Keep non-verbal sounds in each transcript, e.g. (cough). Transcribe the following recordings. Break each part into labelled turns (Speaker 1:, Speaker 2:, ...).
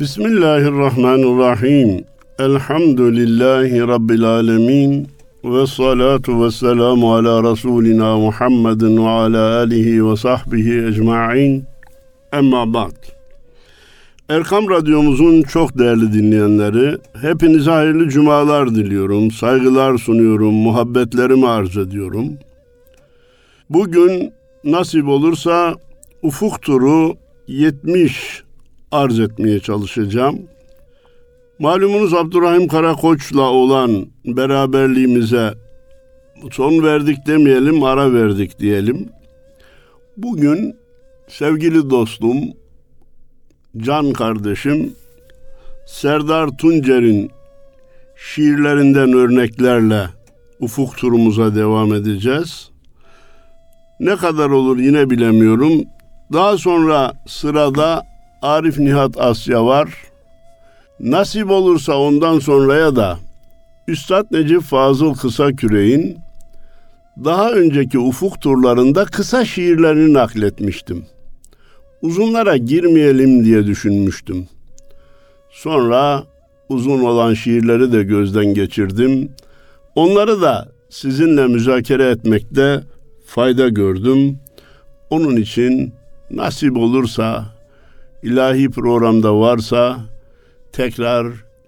Speaker 1: Bismillahirrahmanirrahim. Elhamdülillahi Rabbil alemin. Ve salatu ve selamu ala Resulina Muhammedin ve ala alihi ve sahbihi ecma'in. Emma ba'd. Erkam Radyomuzun çok değerli dinleyenleri, hepinize hayırlı cumalar diliyorum, saygılar sunuyorum, muhabbetlerimi arz ediyorum. Bugün nasip olursa ufuk turu 70 arz etmeye çalışacağım. Malumunuz Abdurrahim Karakoç'la olan beraberliğimize son verdik demeyelim, ara verdik diyelim. Bugün sevgili dostum, can kardeşim Serdar Tuncer'in şiirlerinden örneklerle ufuk turumuza devam edeceğiz. Ne kadar olur yine bilemiyorum. Daha sonra sırada Arif Nihat Asya var. Nasip olursa ondan sonraya da Üstad Necip Fazıl Kısa Küreğin daha önceki ufuk turlarında kısa şiirlerini nakletmiştim. Uzunlara girmeyelim diye düşünmüştüm. Sonra uzun olan şiirleri de gözden geçirdim. Onları da sizinle müzakere etmekte fayda gördüm. Onun için nasip olursa ilahi programda varsa tekrar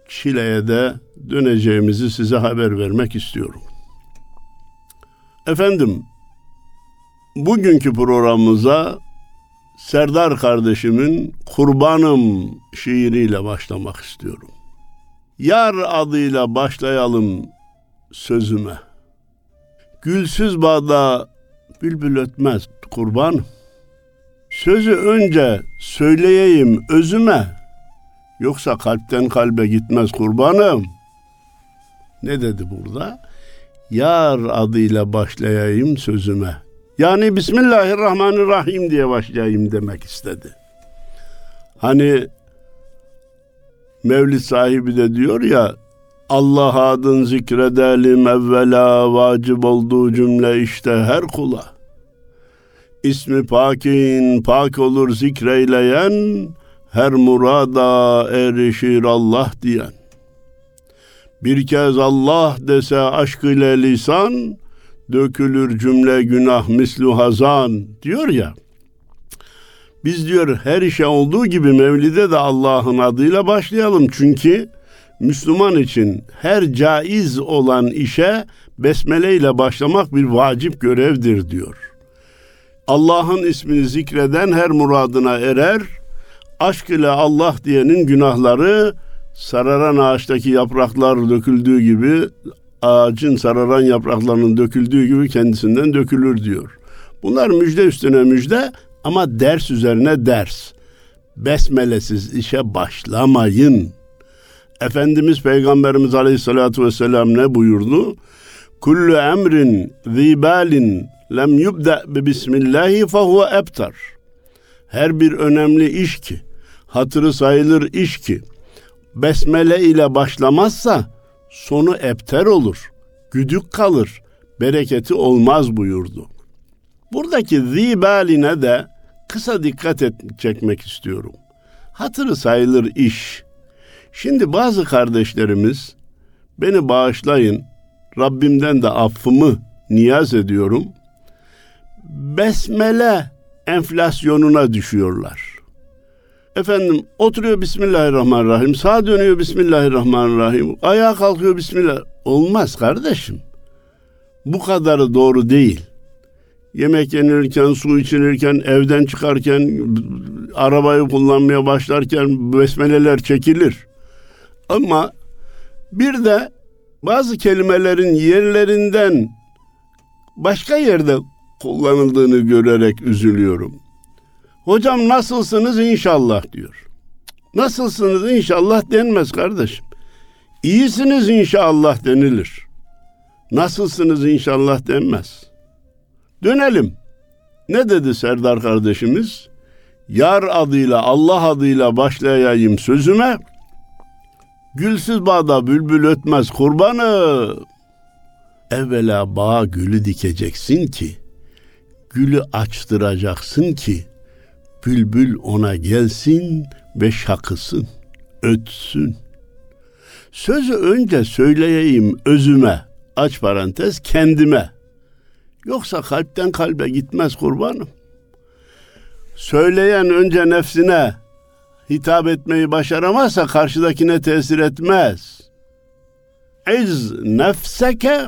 Speaker 1: Çile'ye de döneceğimizi size haber vermek istiyorum. Efendim, bugünkü programımıza Serdar kardeşimin Kurbanım şiiriyle başlamak istiyorum. Yar adıyla başlayalım sözüme. Gülsüz bağda bülbül ötmez kurbanım. Sözü önce söyleyeyim özüme. Yoksa kalpten kalbe gitmez kurbanım. Ne dedi burada? Yar adıyla başlayayım sözüme. Yani Bismillahirrahmanirrahim diye başlayayım demek istedi. Hani Mevlid sahibi de diyor ya Allah adın zikredelim evvela vacip olduğu cümle işte her kula. İsmi pakin pak olur zikreyleyen her murada erişir Allah diyen. Bir kez Allah dese aşk ile lisan dökülür cümle günah mislu hazan diyor ya. Biz diyor her işe olduğu gibi Mevlid'e de Allah'ın adıyla başlayalım. Çünkü Müslüman için her caiz olan işe besmele ile başlamak bir vacip görevdir diyor. Allah'ın ismini zikreden her muradına erer. Aşk ile Allah diyenin günahları sararan ağaçtaki yapraklar döküldüğü gibi ağacın sararan yapraklarının döküldüğü gibi kendisinden dökülür diyor. Bunlar müjde üstüne müjde ama ders üzerine ders. Besmelesiz işe başlamayın. Efendimiz Peygamberimiz Aleyhisselatü Vesselam ne buyurdu? Kullu emrin zibalin lem yubda bi bismillahi fahuve ebtar. Her bir önemli iş ki, hatırı sayılır iş ki, besmele ile başlamazsa sonu ebter olur, güdük kalır, bereketi olmaz buyurdu. Buradaki zibaline de kısa dikkat et, çekmek istiyorum. Hatırı sayılır iş. Şimdi bazı kardeşlerimiz beni bağışlayın, Rabbimden de affımı niyaz ediyorum. Besmele enflasyonuna düşüyorlar. Efendim oturuyor Bismillahirrahmanirrahim. Sağa dönüyor Bismillahirrahmanirrahim. Ayağa kalkıyor Bismillah. Olmaz kardeşim. Bu kadarı doğru değil. Yemek yenirken, su içilirken, evden çıkarken, arabayı kullanmaya başlarken besmeleler çekilir. Ama bir de bazı kelimelerin yerlerinden başka yerde kullanıldığını görerek üzülüyorum. Hocam nasılsınız inşallah diyor. Nasılsınız inşallah denmez kardeşim. İyisiniz inşallah denilir. Nasılsınız inşallah denmez. Dönelim. Ne dedi Serdar kardeşimiz? Yar adıyla Allah adıyla başlayayım sözüme. Gülsüz bağda bülbül ötmez kurbanı. Evvela bağa gülü dikeceksin ki, gülü açtıracaksın ki, bülbül ona gelsin ve şakısın. ötsün. Sözü önce söyleyeyim özüme, aç parantez kendime. Yoksa kalpten kalbe gitmez kurbanım. Söyleyen önce nefsine hitap etmeyi başaramazsa karşıdakine tesir etmez. İz nefseke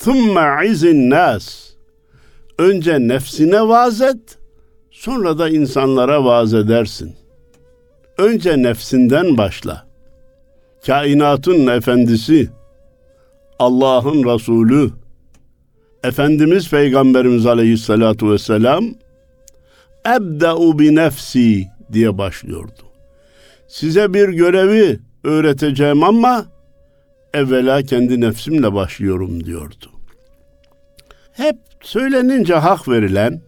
Speaker 1: thumme izin nas. Önce nefsine vaaz et, sonra da insanlara vaaz edersin. Önce nefsinden başla. Kainatın efendisi, Allah'ın Resulü, Efendimiz Peygamberimiz Aleyhisselatu Vesselam, Ebde'u bi nefsi diye başlıyordu. Size bir görevi öğreteceğim ama evvela kendi nefsimle başlıyorum diyordu. Hep söylenince hak verilen,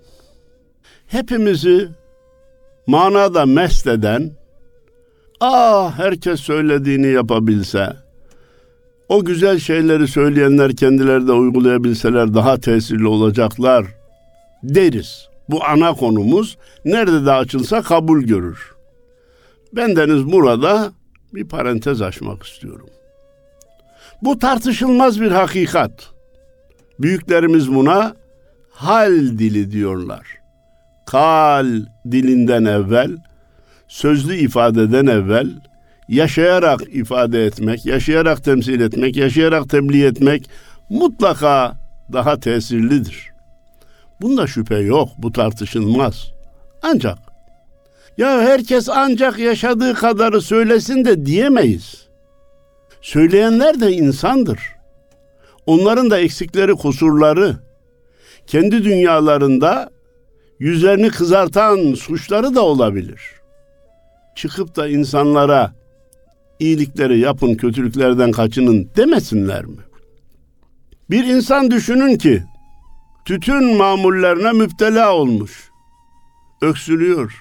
Speaker 1: hepimizi manada mest eden, ah herkes söylediğini yapabilse, o güzel şeyleri söyleyenler kendileri de uygulayabilseler daha tesirli olacaklar deriz. Bu ana konumuz nerede de açılsa kabul görür. Bendeniz burada bir parantez açmak istiyorum. Bu tartışılmaz bir hakikat. Büyüklerimiz buna hal dili diyorlar. Kal dilinden evvel, sözlü ifadeden evvel, yaşayarak ifade etmek, yaşayarak temsil etmek, yaşayarak tebliğ etmek mutlaka daha tesirlidir. Bunda şüphe yok, bu tartışılmaz. Ancak ya herkes ancak yaşadığı kadarı söylesin de diyemeyiz. Söyleyenler de insandır. Onların da eksikleri, kusurları, kendi dünyalarında yüzlerini kızartan suçları da olabilir. Çıkıp da insanlara iyilikleri yapın, kötülüklerden kaçının demesinler mi? Bir insan düşünün ki tütün mamullerine müptela olmuş. Öksürüyor.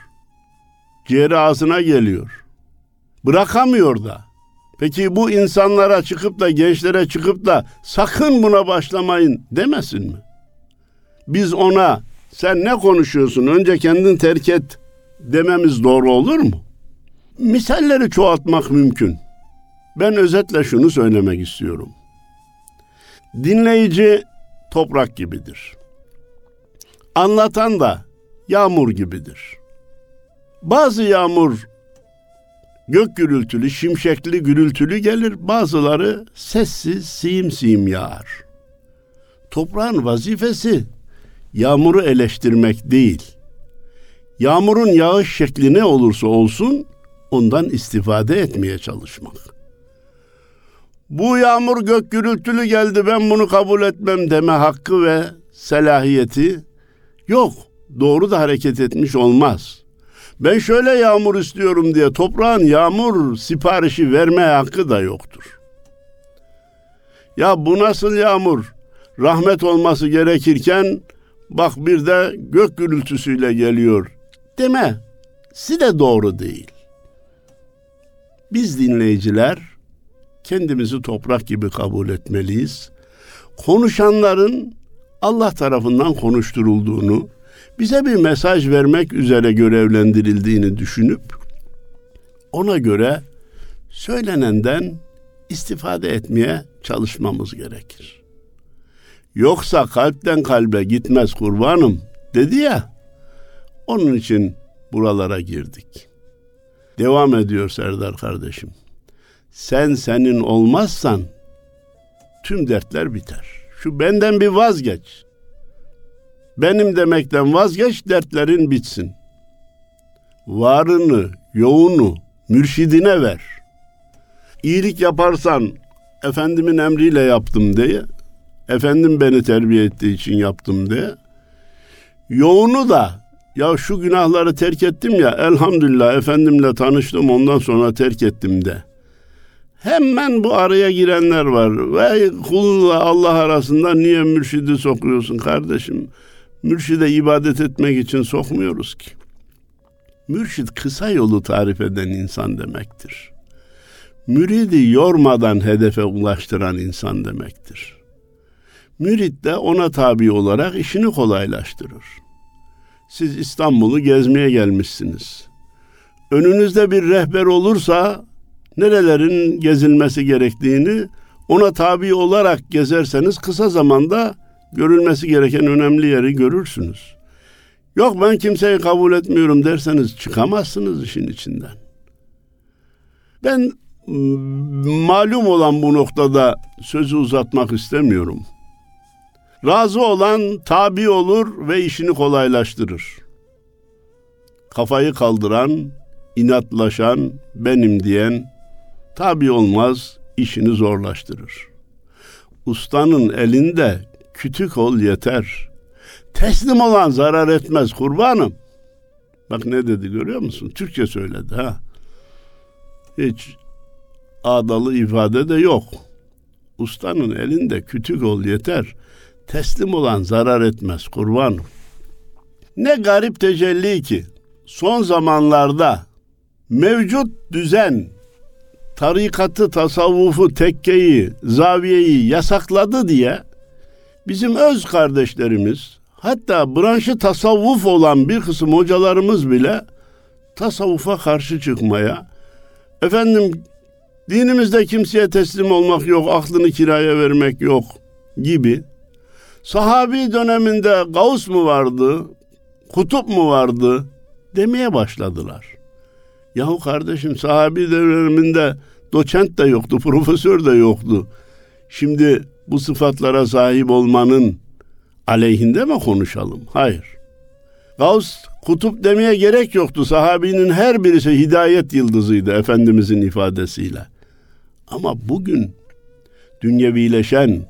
Speaker 1: Ciğeri ağzına geliyor. Bırakamıyor da. Peki bu insanlara çıkıp da gençlere çıkıp da sakın buna başlamayın demesin mi? Biz ona sen ne konuşuyorsun önce kendin terk et dememiz doğru olur mu? Misalleri çoğaltmak mümkün. Ben özetle şunu söylemek istiyorum. Dinleyici toprak gibidir. Anlatan da yağmur gibidir. Bazı yağmur gök gürültülü, şimşekli, gürültülü gelir. Bazıları sessiz, sim sim yağar. Toprağın vazifesi yağmuru eleştirmek değil. Yağmurun yağış şekli ne olursa olsun ondan istifade etmeye çalışmak. Bu yağmur gök gürültülü geldi ben bunu kabul etmem deme hakkı ve selahiyeti yok. Doğru da hareket etmiş olmaz. Ben şöyle yağmur istiyorum diye toprağın yağmur siparişi verme hakkı da yoktur. Ya bu nasıl yağmur? Rahmet olması gerekirken bak bir de gök gürültüsüyle geliyor deme. Si de doğru değil. Biz dinleyiciler kendimizi toprak gibi kabul etmeliyiz. Konuşanların Allah tarafından konuşturulduğunu, bize bir mesaj vermek üzere görevlendirildiğini düşünüp ona göre söylenenden istifade etmeye çalışmamız gerekir. Yoksa kalpten kalbe gitmez kurbanım dedi ya. Onun için buralara girdik. Devam ediyor Serdar kardeşim. Sen senin olmazsan tüm dertler biter. Şu benden bir vazgeç. Benim demekten vazgeç dertlerin bitsin. Varını, yoğunu mürşidine ver. İyilik yaparsan efendimin emriyle yaptım diye, efendim beni terbiye ettiği için yaptım diye. Yoğunu da ya şu günahları terk ettim ya elhamdülillah efendimle tanıştım ondan sonra terk ettim de. Hemen bu araya girenler var. Ve kulla Allah arasında niye mürşidi sokuyorsun kardeşim? Mürşide ibadet etmek için sokmuyoruz ki. Mürşid kısa yolu tarif eden insan demektir. Müridi yormadan hedefe ulaştıran insan demektir. Mürit de ona tabi olarak işini kolaylaştırır. Siz İstanbul'u gezmeye gelmişsiniz. Önünüzde bir rehber olursa nerelerin gezilmesi gerektiğini ona tabi olarak gezerseniz kısa zamanda görülmesi gereken önemli yeri görürsünüz. Yok ben kimseyi kabul etmiyorum derseniz çıkamazsınız işin içinden. Ben malum olan bu noktada sözü uzatmak istemiyorum. Razı olan tabi olur ve işini kolaylaştırır. Kafayı kaldıran, inatlaşan, benim diyen tabi olmaz, işini zorlaştırır. Ustanın elinde kütük ol yeter. Teslim olan zarar etmez kurbanım. Bak ne dedi görüyor musun? Türkçe söyledi ha. Hiç adalı ifade de yok. Ustanın elinde kütük ol yeter. Teslim olan zarar etmez kurbanım. Ne garip tecelli ki son zamanlarda mevcut düzen tarikatı, tasavvufu, tekkeyi, zaviyeyi yasakladı diye bizim öz kardeşlerimiz hatta branşı tasavvuf olan bir kısım hocalarımız bile tasavvufa karşı çıkmaya efendim dinimizde kimseye teslim olmak yok, aklını kiraya vermek yok gibi sahabi döneminde Gavs mu vardı, kutup mu vardı demeye başladılar. Yahu kardeşim sahabi döneminde doçent de yoktu, (laughs) profesör de yoktu. Şimdi bu sıfatlara sahip olmanın aleyhinde mi konuşalım? Hayır. Gavs kutup demeye gerek yoktu. Sahabinin her birisi hidayet yıldızıydı Efendimizin ifadesiyle. Ama bugün dünyevileşen,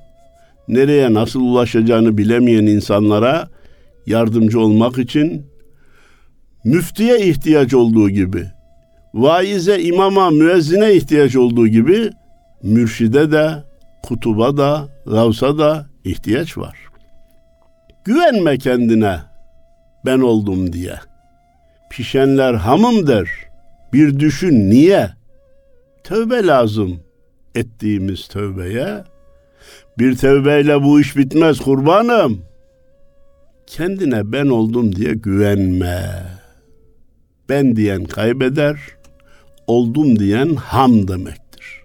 Speaker 1: nereye nasıl ulaşacağını bilemeyen insanlara yardımcı olmak için müftiye ihtiyaç olduğu gibi, vaize, imama, müezzine ihtiyaç olduğu gibi mürşide de, kutuba da, gavsa da ihtiyaç var. Güvenme kendine ben oldum diye. Pişenler hamım der. Bir düşün niye? Tövbe lazım ettiğimiz tövbeye. Bir tövbeyle bu iş bitmez kurbanım. Kendine ben oldum diye güvenme. Ben diyen kaybeder, oldum diyen ham demektir.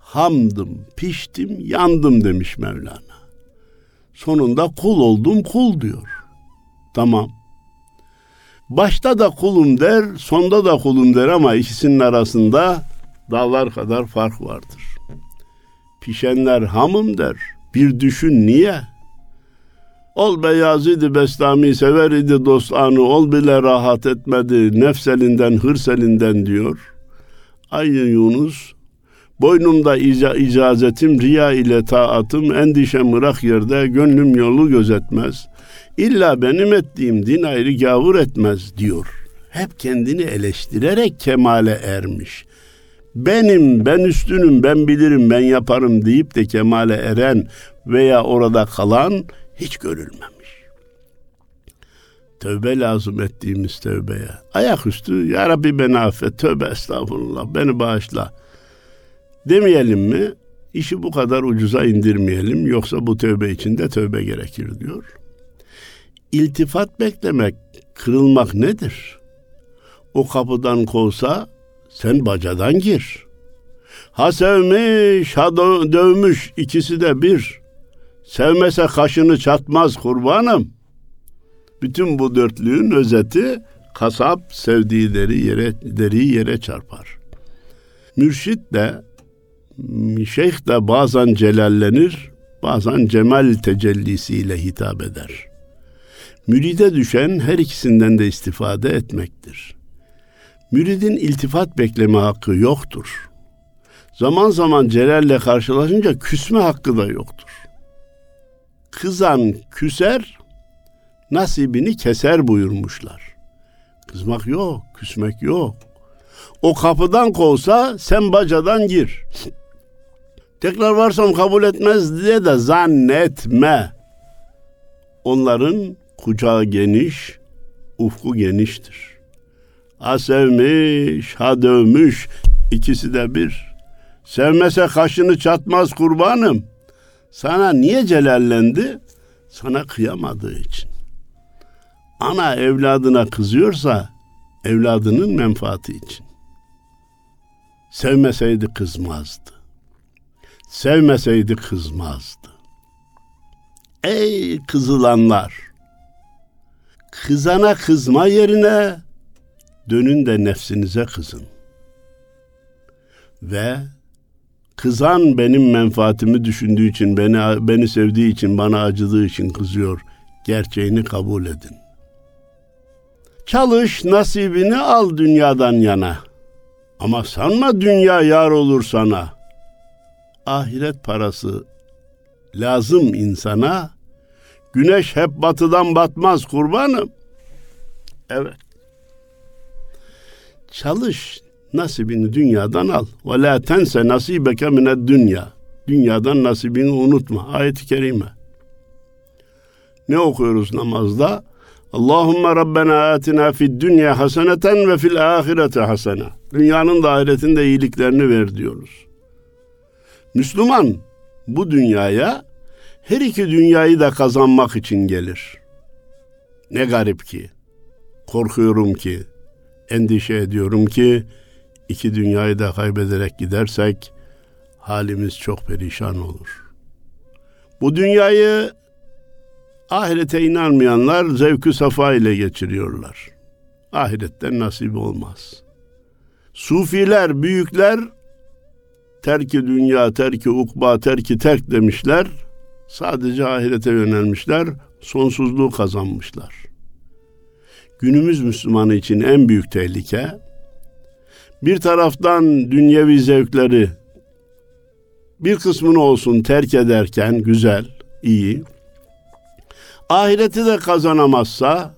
Speaker 1: Hamdım, piştim, yandım demiş Mevlana. Sonunda kul oldum kul diyor. Tamam. Başta da kulum der, sonda da kulum der ama ikisinin arasında dağlar kadar fark vardır. Pişenler hamım der. Bir düşün niye? Ol Beyazid-i Bestami sever idi dostanı, ol bile rahat etmedi, nefselinden, hırselinden diyor. Aynı Yunus, boynumda ica, icazetim, riya ile taatım, endişem ırak yerde, gönlüm yolu gözetmez. İlla benim ettiğim din ayrı gavur etmez diyor. Hep kendini eleştirerek kemale ermiş. Benim, ben üstünüm, ben bilirim, ben yaparım deyip de kemale eren veya orada kalan hiç görülmemiş. Tövbe lazım ettiğimiz tövbeye. Ayaküstü ya Rabbi beni affet, tövbe estağfurullah, beni bağışla. Demeyelim mi? İşi bu kadar ucuza indirmeyelim yoksa bu tövbe içinde tövbe gerekir diyor. İltifat beklemek, kırılmak nedir? O kapıdan kovsa sen bacadan gir. Ha sevmiş, ha dövmüş ikisi de bir. Sevmese kaşını çatmaz kurbanım. Bütün bu dörtlüğün özeti kasap sevdiği deri yere, deriyi yere çarpar. Mürşit de şeyh de bazen celallenir, bazen cemal tecellisiyle hitap eder. Müride düşen her ikisinden de istifade etmektir. Müridin iltifat bekleme hakkı yoktur. Zaman zaman celalle karşılaşınca küsme hakkı da yoktur. Kızan küser, nasibini keser buyurmuşlar. Kızmak yok, küsmek yok. O kapıdan kovsa sen bacadan gir. (laughs) Tekrar varsam kabul etmez diye de zannetme. Onların kucağı geniş, ufku geniştir. Ha sevmiş, ha dövmüş, ikisi de bir. Sevmese kaşını çatmaz kurbanım. Sana niye celallendi? Sana kıyamadığı için. Ana evladına kızıyorsa evladının menfaati için. Sevmeseydi kızmazdı. Sevmeseydi kızmazdı. Ey kızılanlar! Kızana kızma yerine dönün de nefsinize kızın. Ve kızan benim menfaatimi düşündüğü için, beni beni sevdiği için, bana acıdığı için kızıyor. Gerçeğini kabul edin. Çalış, nasibini al dünyadan yana. Ama sanma dünya yar olur sana. Ahiret parası lazım insana. Güneş hep batıdan batmaz kurbanım. Evet. Çalış, nasibini dünyadan al. Ve la tense nasibeke mined dünya. Dünyadan nasibini unutma. Ayet-i kerime. Ne okuyoruz namazda? Allahümme Rabbena atina fid dünya haseneten ve fil ahirete hasene. Dünyanın da ahiretinde iyiliklerini ver diyoruz. Müslüman bu dünyaya her iki dünyayı da kazanmak için gelir. Ne garip ki, korkuyorum ki, endişe ediyorum ki iki dünyayı da kaybederek gidersek halimiz çok perişan olur. Bu dünyayı ahirete inanmayanlar zevkü safa ile geçiriyorlar. Ahiretten nasip olmaz. Sufiler, büyükler terki dünya, terki ukba, terki terk demişler. Sadece ahirete yönelmişler, sonsuzluğu kazanmışlar. Günümüz Müslümanı için en büyük tehlike bir taraftan dünyevi zevkleri bir kısmını olsun terk ederken güzel, iyi. Ahireti de kazanamazsa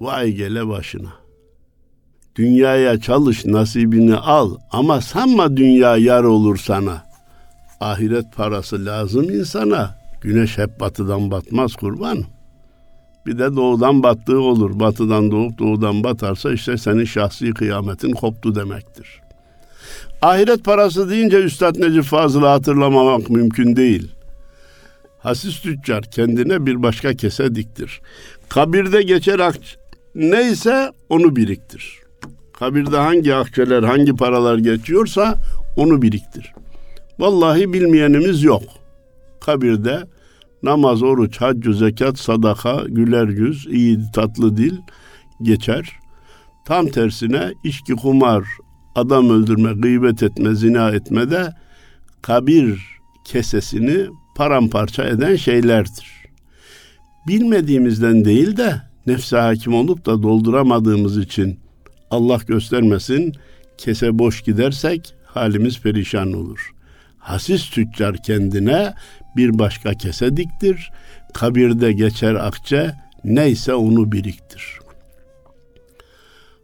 Speaker 1: vay gele başına. Dünyaya çalış, nasibini al ama sanma dünya yar olur sana. Ahiret parası lazım insana. Güneş hep batıdan batmaz kurban. Bir de doğudan battığı olur. Batıdan doğup doğudan batarsa işte senin şahsi kıyametin koptu demektir. Ahiret parası deyince Üstad Necip Fazıl'ı hatırlamamak mümkün değil. Hasis tüccar kendine bir başka kese diktir. Kabirde geçer akç neyse onu biriktir. Kabirde hangi akçeler, hangi paralar geçiyorsa onu biriktir. Vallahi bilmeyenimiz yok. Kabirde namaz, oruç, hac, zekat, sadaka, güler yüz, iyi tatlı dil geçer. Tam tersine içki, kumar, adam öldürme, gıybet etme, zina etme de kabir kesesini paramparça eden şeylerdir. Bilmediğimizden değil de nefse hakim olup da dolduramadığımız için Allah göstermesin kese boş gidersek halimiz perişan olur. Hasis tüccar kendine bir başka kese diktir. Kabirde geçer akçe neyse onu biriktir.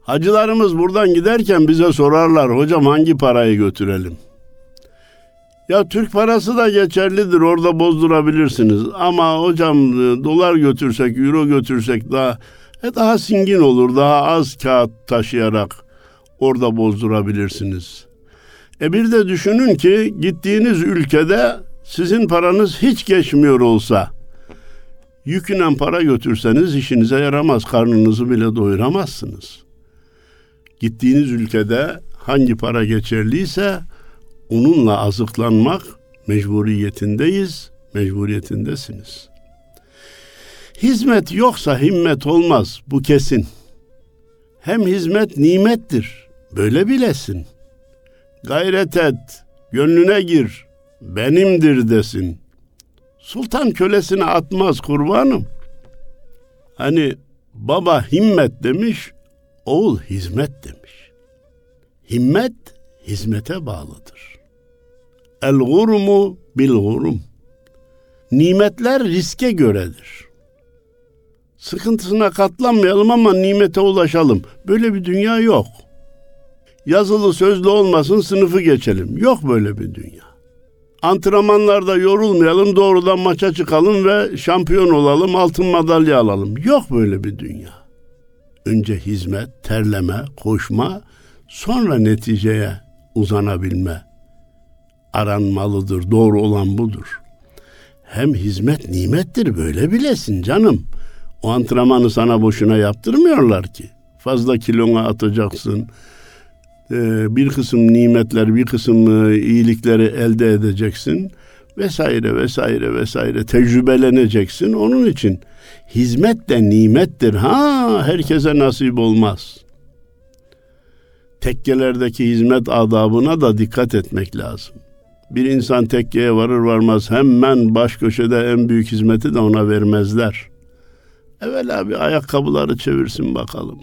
Speaker 1: Hacılarımız buradan giderken bize sorarlar hocam hangi parayı götürelim? Ya Türk parası da geçerlidir orada bozdurabilirsiniz ama hocam e, dolar götürsek euro götürsek daha e daha singin olur daha az kağıt taşıyarak orada bozdurabilirsiniz. E bir de düşünün ki gittiğiniz ülkede sizin paranız hiç geçmiyor olsa yükünen para götürseniz işinize yaramaz. Karnınızı bile doyuramazsınız. Gittiğiniz ülkede hangi para geçerliyse onunla azıklanmak mecburiyetindeyiz, mecburiyetindesiniz. Hizmet yoksa himmet olmaz, bu kesin. Hem hizmet nimettir, böyle bilesin. Gayret et, gönlüne gir, benimdir desin. Sultan kölesine atmaz kurbanım. Hani baba himmet demiş, oğul hizmet demiş. Himmet hizmete bağlıdır. El gurumu bil gurum. Nimetler riske göredir. Sıkıntısına katlanmayalım ama nimete ulaşalım. Böyle bir dünya yok. Yazılı sözlü olmasın sınıfı geçelim. Yok böyle bir dünya. Antrenmanlarda yorulmayalım, doğrudan maça çıkalım ve şampiyon olalım, altın madalya alalım. Yok böyle bir dünya. Önce hizmet, terleme, koşma, sonra neticeye uzanabilme aranmalıdır. Doğru olan budur. Hem hizmet nimettir böyle bilesin canım. O antrenmanı sana boşuna yaptırmıyorlar ki. Fazla kilona atacaksın. E, bir kısım nimetler, bir kısım e, iyilikleri elde edeceksin vesaire vesaire vesaire tecrübeleneceksin. Onun için hizmet de nimettir. Ha herkese nasip olmaz. Tekkelerdeki hizmet adabına da dikkat etmek lazım. Bir insan tekkeye varır varmaz hemen baş köşede en büyük hizmeti de ona vermezler. Evvela bir ayakkabıları çevirsin bakalım.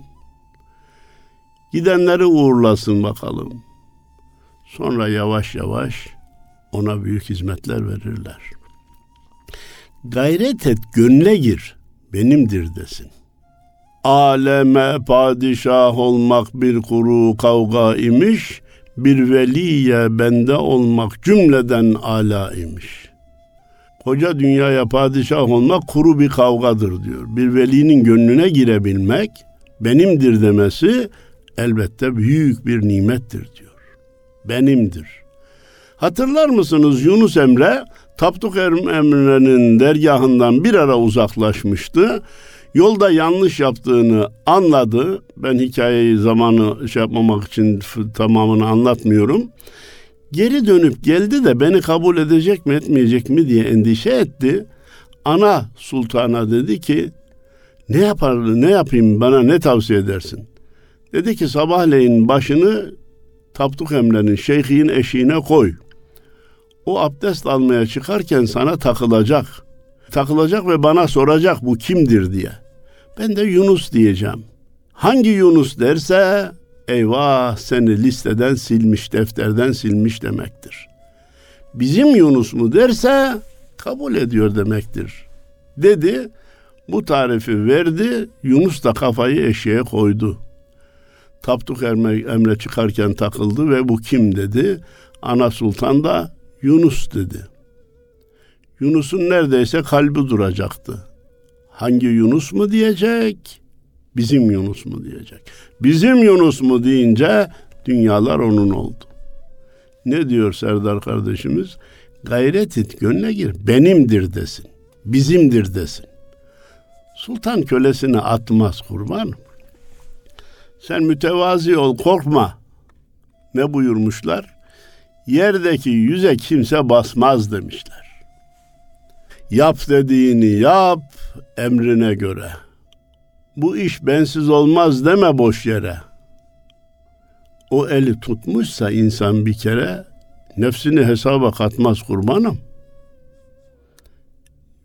Speaker 1: Gidenleri uğurlasın bakalım. Sonra yavaş yavaş ona büyük hizmetler verirler. Gayret et, gönle gir, benimdir desin. Aleme padişah olmak bir kuru kavga imiş, bir veliye bende olmak cümleden ala imiş. Koca dünyaya padişah olmak kuru bir kavgadır diyor. Bir velinin gönlüne girebilmek, benimdir demesi elbette büyük bir nimettir diyor. Benimdir. Hatırlar mısınız Yunus Emre Tapduk Emre'nin dergahından bir ara uzaklaşmıştı. Yolda yanlış yaptığını anladı. Ben hikayeyi zamanı şey yapmamak için tamamını anlatmıyorum. Geri dönüp geldi de beni kabul edecek mi etmeyecek mi diye endişe etti. Ana sultana dedi ki ne yapar ne yapayım bana ne tavsiye edersin? Dedi ki sabahleyin başını Tapduk Emre'nin şeyhin eşiğine koy. O abdest almaya çıkarken sana takılacak. Takılacak ve bana soracak bu kimdir diye. Ben de Yunus diyeceğim. Hangi Yunus derse eyvah seni listeden silmiş, defterden silmiş demektir. Bizim Yunus mu derse kabul ediyor demektir. Dedi, bu tarifi verdi, Yunus da kafayı eşeğe koydu. Tapduk Emre, çıkarken takıldı ve bu kim dedi. Ana Sultan da Yunus dedi. Yunus'un neredeyse kalbi duracaktı. Hangi Yunus mu diyecek? Bizim Yunus mu diyecek? Bizim Yunus mu deyince dünyalar onun oldu. Ne diyor Serdar kardeşimiz? Gayret et gönle gir. Benimdir desin. Bizimdir desin. Sultan kölesini atmaz kurbanım. Sen mütevazi ol korkma. Ne buyurmuşlar? Yerdeki yüze kimse basmaz demişler. Yap dediğini yap emrine göre. Bu iş bensiz olmaz deme boş yere. O eli tutmuşsa insan bir kere nefsini hesaba katmaz kurbanım.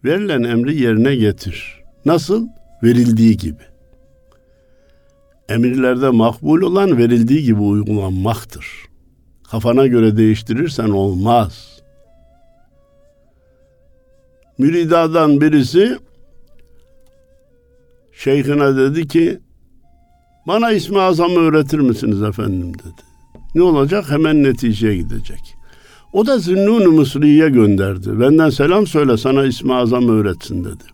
Speaker 1: Verilen emri yerine getir. Nasıl? Verildiği gibi emirlerde makbul olan verildiği gibi uygulanmaktır. Kafana göre değiştirirsen olmaz. Müridadan birisi şeyhine dedi ki bana ismi azamı öğretir misiniz efendim dedi. Ne olacak? Hemen neticeye gidecek. O da Zünnun-u Mısri'ye gönderdi. Benden selam söyle sana ismi azam öğretsin dedi.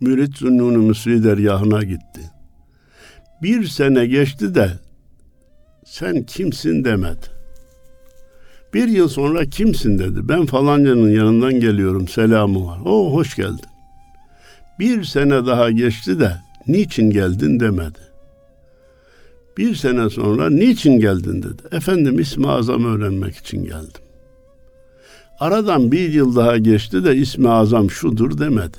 Speaker 1: Mürit Zünnun-u Mısri dergahına gitti. Bir sene geçti de sen kimsin demedi. Bir yıl sonra kimsin dedi. Ben falancanın yanından geliyorum selamı var. O hoş geldin. Bir sene daha geçti de niçin geldin demedi. Bir sene sonra niçin geldin dedi. Efendim ismi azam öğrenmek için geldim. Aradan bir yıl daha geçti de ismi azam şudur demedi.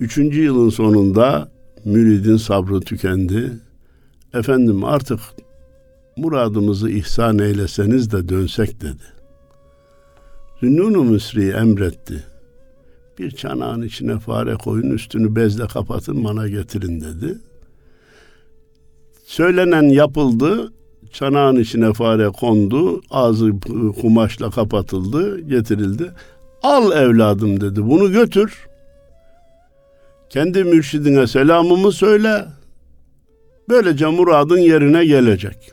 Speaker 1: Üçüncü yılın sonunda müridin sabrı tükendi. Efendim artık muradımızı ihsan eyleseniz de dönsek dedi. Zünnun-u Müsri emretti. Bir çanağın içine fare koyun üstünü bezle kapatın bana getirin dedi. Söylenen yapıldı. Çanağın içine fare kondu. Ağzı kumaşla kapatıldı. Getirildi. Al evladım dedi. Bunu götür. Kendi mürşidine selamımı söyle. Böylece muradın yerine gelecek.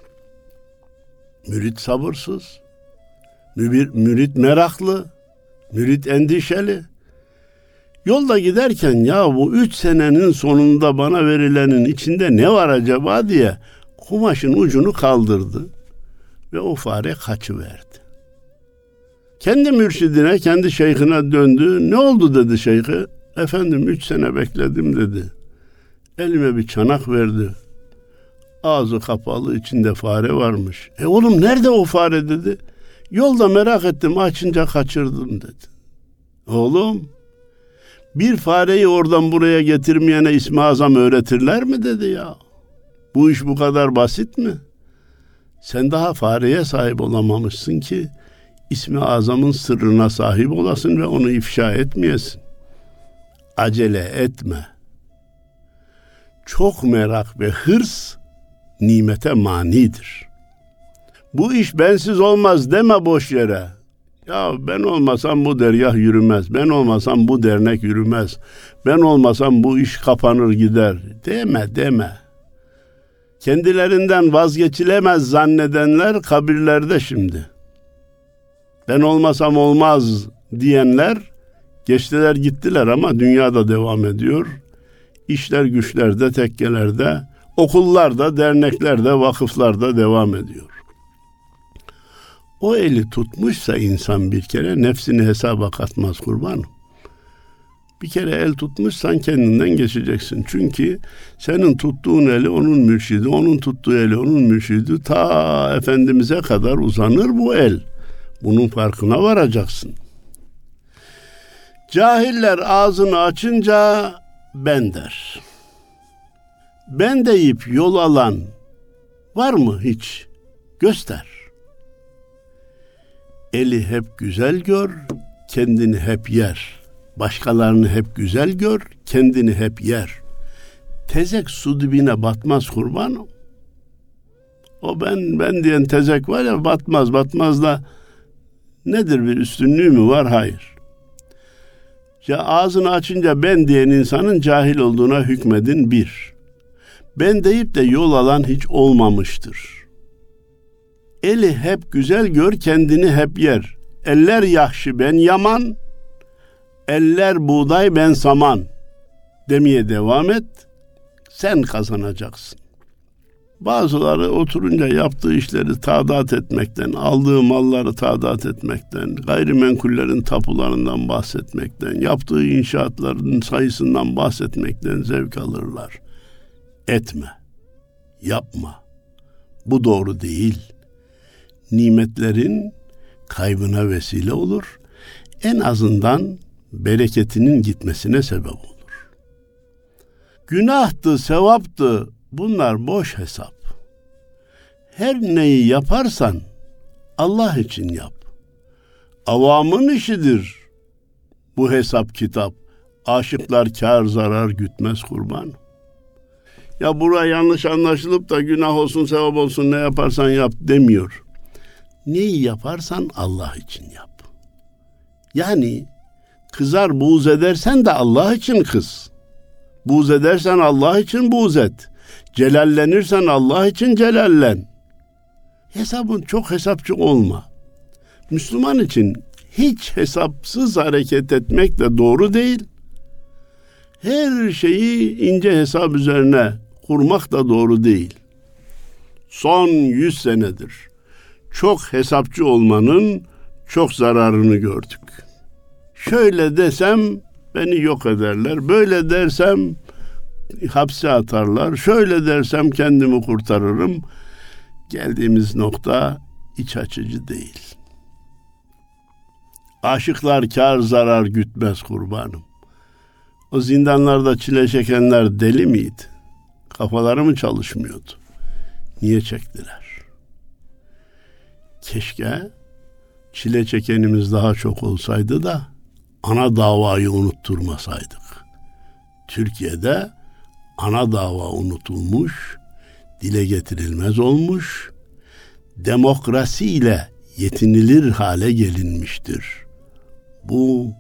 Speaker 1: Mürit sabırsız. Mübir, mürit meraklı. Mürit endişeli. Yolda giderken ya bu üç senenin sonunda bana verilenin içinde ne var acaba diye kumaşın ucunu kaldırdı ve o fare kaçıverdi. Kendi mürşidine, kendi şeyhine döndü. Ne oldu dedi şeyhi. Efendim üç sene bekledim dedi. Elime bir çanak verdi. Ağzı kapalı içinde fare varmış. E oğlum nerede o fare dedi. Yolda merak ettim açınca kaçırdım dedi. Oğlum bir fareyi oradan buraya getirmeyene ismi azam öğretirler mi dedi ya. Bu iş bu kadar basit mi? Sen daha fareye sahip olamamışsın ki ismi azamın sırrına sahip olasın ve onu ifşa etmeyesin. Acele etme. Çok merak ve hırs nimete manidir. Bu iş bensiz olmaz deme boş yere. Ya ben olmasam bu dergah yürümez. Ben olmasam bu dernek yürümez. Ben olmasam bu iş kapanır gider. Deme deme. Kendilerinden vazgeçilemez zannedenler kabirlerde şimdi. Ben olmasam olmaz diyenler geçtiler gittiler ama dünyada devam ediyor. İşler güçlerde, tekkelerde, okullarda, derneklerde, vakıflarda devam ediyor. O eli tutmuşsa insan bir kere nefsini hesaba katmaz kurbanım. Bir kere el tutmuşsan kendinden geçeceksin. Çünkü senin tuttuğun eli onun mürşidi, onun tuttuğu eli onun mürşidi ta Efendimiz'e kadar uzanır bu el. Bunun farkına varacaksın. Cahiller ağzını açınca ben der. Ben deyip yol alan var mı hiç? Göster. Eli hep güzel gör, kendini hep yer. Başkalarını hep güzel gör, kendini hep yer. Tezek su dibine batmaz kurbanım. O ben ben diyen tezek var ya batmaz batmaz da nedir bir üstünlüğü mü var? Hayır. Ya ağzını açınca ben diyen insanın cahil olduğuna hükmedin bir. Ben deyip de yol alan hiç olmamıştır. Eli hep güzel gör kendini hep yer. Eller yahşi ben yaman, eller buğday ben saman demeye devam et. Sen kazanacaksın. Bazıları oturunca yaptığı işleri tadat etmekten, aldığı malları tadat etmekten, gayrimenkullerin tapularından bahsetmekten, yaptığı inşaatların sayısından bahsetmekten zevk alırlar. Etme, yapma. Bu doğru değil. Nimetlerin kaybına vesile olur. En azından bereketinin gitmesine sebep olur. Günahtı, sevaptı, Bunlar boş hesap. Her neyi yaparsan Allah için yap. Avamın işidir bu hesap kitap. Aşıklar kar zarar gütmez kurban. Ya bura yanlış anlaşılıp da günah olsun sevap olsun ne yaparsan yap demiyor. Neyi yaparsan Allah için yap. Yani kızar buğz edersen de Allah için kız. Buğz edersen Allah için buğz et. Celallenirsen Allah için celallen. Hesabın çok hesapçı olma. Müslüman için hiç hesapsız hareket etmek de doğru değil. Her şeyi ince hesap üzerine kurmak da doğru değil. Son yüz senedir çok hesapçı olmanın çok zararını gördük. Şöyle desem beni yok ederler, böyle dersem hapse atarlar. Şöyle dersem kendimi kurtarırım. Geldiğimiz nokta iç açıcı değil. Aşıklar kar zarar gütmez kurbanım. O zindanlarda çile çekenler deli miydi? Kafaları mı çalışmıyordu? Niye çektiler? Keşke çile çekenimiz daha çok olsaydı da ana davayı unutturmasaydık. Türkiye'de ana dava unutulmuş, dile getirilmez olmuş, demokrasiyle yetinilir hale gelinmiştir. Bu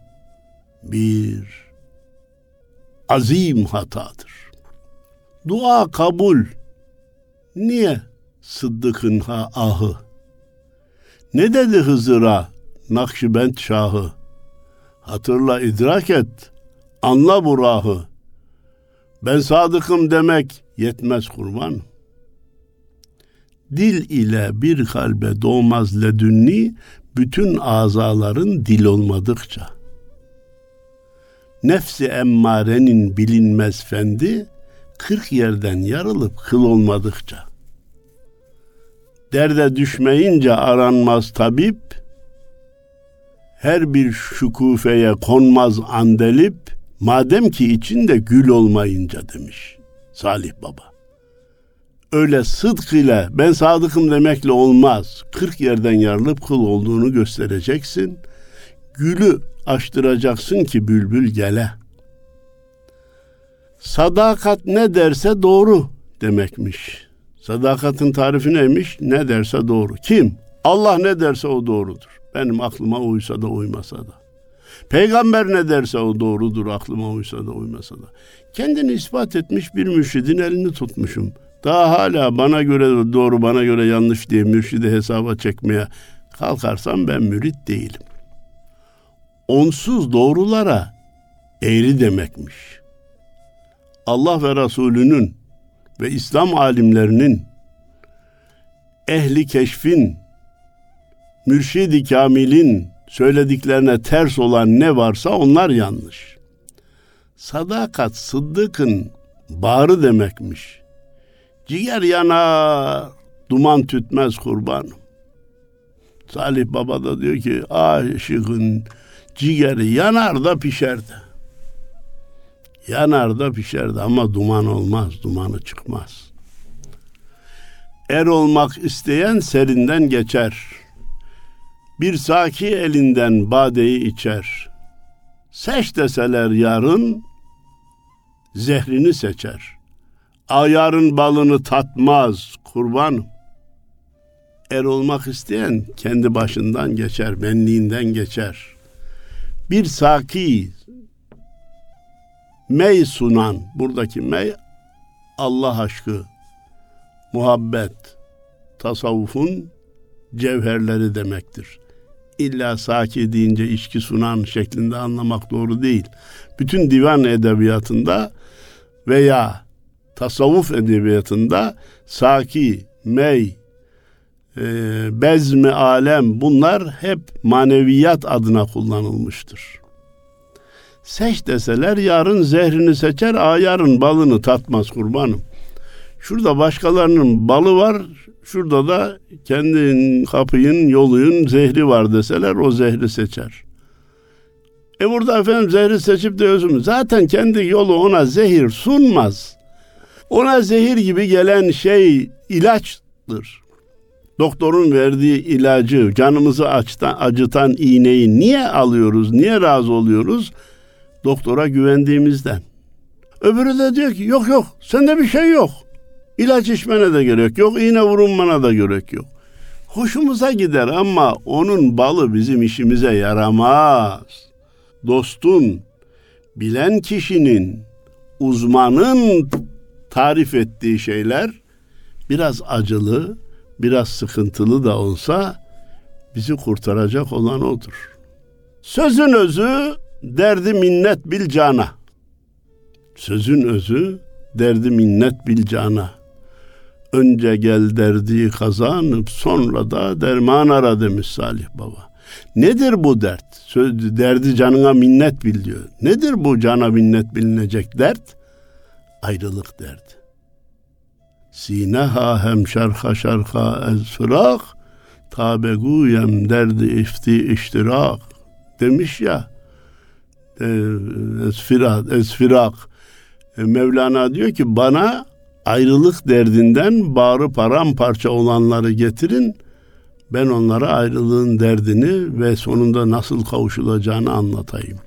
Speaker 1: bir azim hatadır. Dua kabul. Niye Sıddık'ın ha ahı? Ne dedi Hızır'a Nakşibend Şahı? Hatırla idrak et, anla bu rahı. Ben sadıkım demek yetmez kurban. Dil ile bir kalbe doğmaz ledünni, bütün azaların dil olmadıkça. Nefsi emmarenin bilinmez fendi, kırk yerden yarılıp kıl olmadıkça. Derde düşmeyince aranmaz tabip, her bir şukufeye konmaz andelip, madem ki içinde gül olmayınca demiş Salih Baba. Öyle sıdk ile ben sadıkım demekle olmaz. Kırk yerden yarılıp kıl olduğunu göstereceksin. Gülü açtıracaksın ki bülbül gele. Sadakat ne derse doğru demekmiş. Sadakatin tarifi neymiş? Ne derse doğru. Kim? Allah ne derse o doğrudur. Benim aklıma uysa da uymasa da. Peygamber ne derse o doğrudur aklıma uysa da uymasa da. Kendini ispat etmiş bir mürşidin elini tutmuşum. Daha hala bana göre doğru bana göre yanlış diye mürşidi hesaba çekmeye kalkarsam ben mürit değilim. Onsuz doğrulara eğri demekmiş. Allah ve Resulünün ve İslam alimlerinin ehli keşfin mürşidi kamilin söylediklerine ters olan ne varsa onlar yanlış. Sadakat sıddıkın bağrı demekmiş. Ciğer yanar, duman tütmez kurbanım. Salih Baba da diyor ki aşıkın ciğeri yanar da pişerdi. Yanar da pişerdi ama duman olmaz, dumanı çıkmaz. Er olmak isteyen serinden geçer.'' Bir saki elinden badeyi içer. Seç deseler yarın, zehrini seçer. Ayarın balını tatmaz kurban. Er olmak isteyen kendi başından geçer, benliğinden geçer. Bir saki mey sunan, buradaki mey Allah aşkı, muhabbet, tasavvufun cevherleri demektir illa saki deyince içki sunan şeklinde anlamak doğru değil. Bütün divan edebiyatında veya tasavvuf edebiyatında saki, mey, e, bezmi alem bunlar hep maneviyat adına kullanılmıştır. Seç deseler yarın zehrini seçer, ayarın balını tatmaz kurbanım. Şurada başkalarının balı var, Şurada da kendin kapıyın, yoluyun zehri var deseler o zehri seçer. E burada efendim zehri seçip de özüm. Zaten kendi yolu ona zehir sunmaz. Ona zehir gibi gelen şey ilaçtır. Doktorun verdiği ilacı, canımızı açtan, acıtan iğneyi niye alıyoruz, niye razı oluyoruz? Doktora güvendiğimizden. Öbürü de diyor ki yok yok sende bir şey yok. İlaç içmene de gerek yok, iğne vurulmana da gerek yok. Hoşumuza gider ama onun balı bizim işimize yaramaz. Dostun, bilen kişinin, uzmanın tarif ettiği şeyler biraz acılı, biraz sıkıntılı da olsa bizi kurtaracak olan odur. Sözün özü derdi minnet bil cana. Sözün özü derdi minnet bil cana. Önce gel derdi kazanıp sonra da derman ara demiş Salih Baba. Nedir bu dert? Söz, derdi canına minnet bil diyor. Nedir bu cana minnet bilinecek dert? Ayrılık derdi. Sineha hem şarha şarha ez fırak tabeguyem derdi ifti iştirak demiş ya esfirak esfirak e, Mevlana diyor ki bana ayrılık derdinden bağrı paramparça olanları getirin. Ben onlara ayrılığın derdini ve sonunda nasıl kavuşulacağını anlatayım.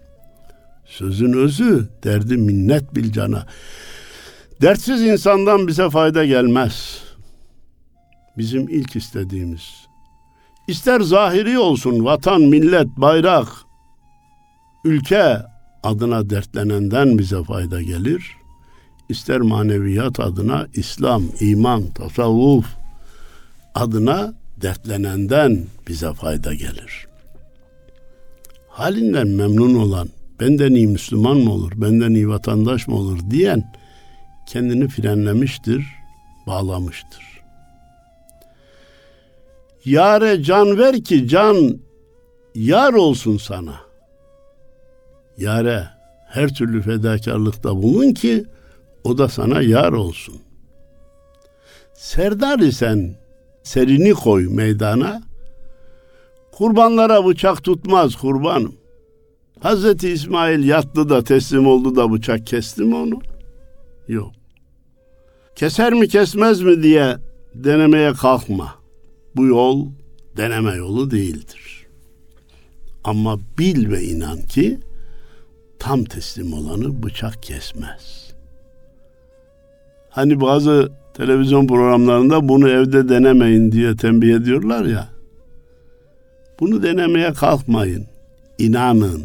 Speaker 1: Sözün özü derdi minnet bil cana. Dertsiz insandan bize fayda gelmez. Bizim ilk istediğimiz. İster zahiri olsun vatan, millet, bayrak, ülke adına dertlenenden bize fayda gelir ister maneviyat adına İslam, iman, tasavvuf adına dertlenenden bize fayda gelir. Halinden memnun olan, benden iyi Müslüman mı olur, benden iyi vatandaş mı olur diyen kendini frenlemiştir, bağlamıştır. Yare can ver ki can yar olsun sana. Yare her türlü fedakarlıkta bulun ki o da sana yar olsun. Serdar isen serini koy meydana. Kurbanlara bıçak tutmaz kurbanım. Hazreti İsmail yattı da teslim oldu da bıçak kesti mi onu? Yok. Keser mi kesmez mi diye denemeye kalkma. Bu yol deneme yolu değildir. Ama bil ve inan ki tam teslim olanı bıçak kesmez. Hani bazı televizyon programlarında bunu evde denemeyin diye tembih ediyorlar ya. Bunu denemeye kalkmayın. İnanın.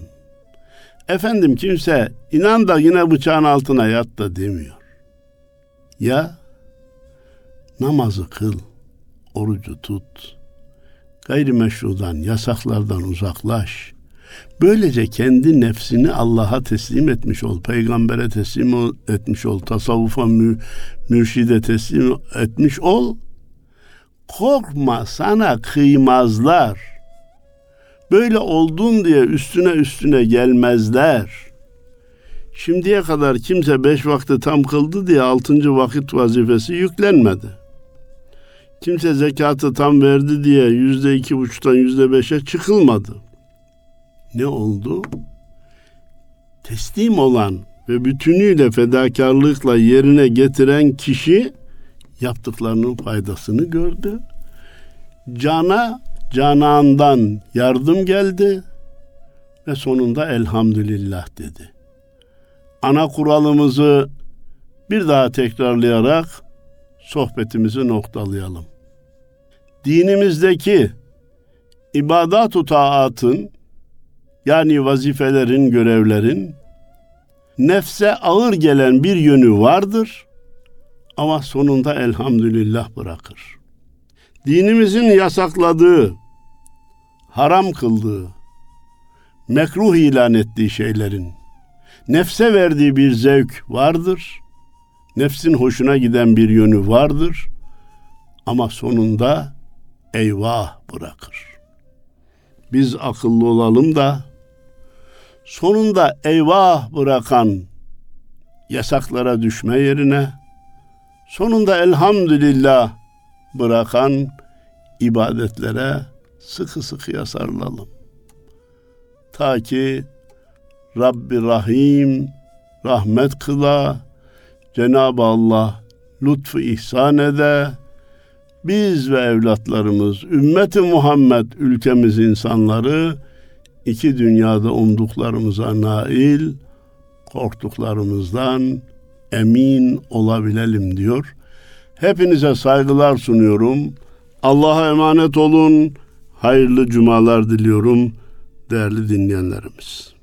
Speaker 1: Efendim kimse inan da yine bıçağın altına yat da demiyor. Ya namazı kıl, orucu tut, gayrimeşrudan, yasaklardan uzaklaş. Böylece kendi nefsini Allah'a teslim etmiş ol, peygambere teslim etmiş ol, tasavvufa mü, mürşide teslim etmiş ol. Korkma sana kıymazlar. Böyle oldun diye üstüne üstüne gelmezler. Şimdiye kadar kimse beş vakti tam kıldı diye altıncı vakit vazifesi yüklenmedi. Kimse zekatı tam verdi diye yüzde iki buçuktan yüzde beşe çıkılmadı. Ne oldu? Teslim olan ve bütünüyle fedakarlıkla yerine getiren kişi yaptıklarının faydasını gördü. Cana canandan yardım geldi ve sonunda elhamdülillah dedi. Ana kuralımızı bir daha tekrarlayarak sohbetimizi noktalayalım. Dinimizdeki ibadat-ı taatın yani vazifelerin, görevlerin nefse ağır gelen bir yönü vardır ama sonunda elhamdülillah bırakır. Dinimizin yasakladığı, haram kıldığı, mekruh ilan ettiği şeylerin nefse verdiği bir zevk vardır. Nefsin hoşuna giden bir yönü vardır. Ama sonunda eyvah bırakır. Biz akıllı olalım da sonunda eyvah bırakan yasaklara düşme yerine sonunda elhamdülillah bırakan ibadetlere sıkı sıkıya sarılalım. Ta ki Rabbi Rahim rahmet kıla, Cenab-ı Allah lütfu ihsan ede, biz ve evlatlarımız, ümmeti Muhammed ülkemiz insanları iki dünyada umduklarımıza nail, korktuklarımızdan emin olabilelim diyor. Hepinize saygılar sunuyorum. Allah'a emanet olun. Hayırlı cumalar diliyorum değerli dinleyenlerimiz.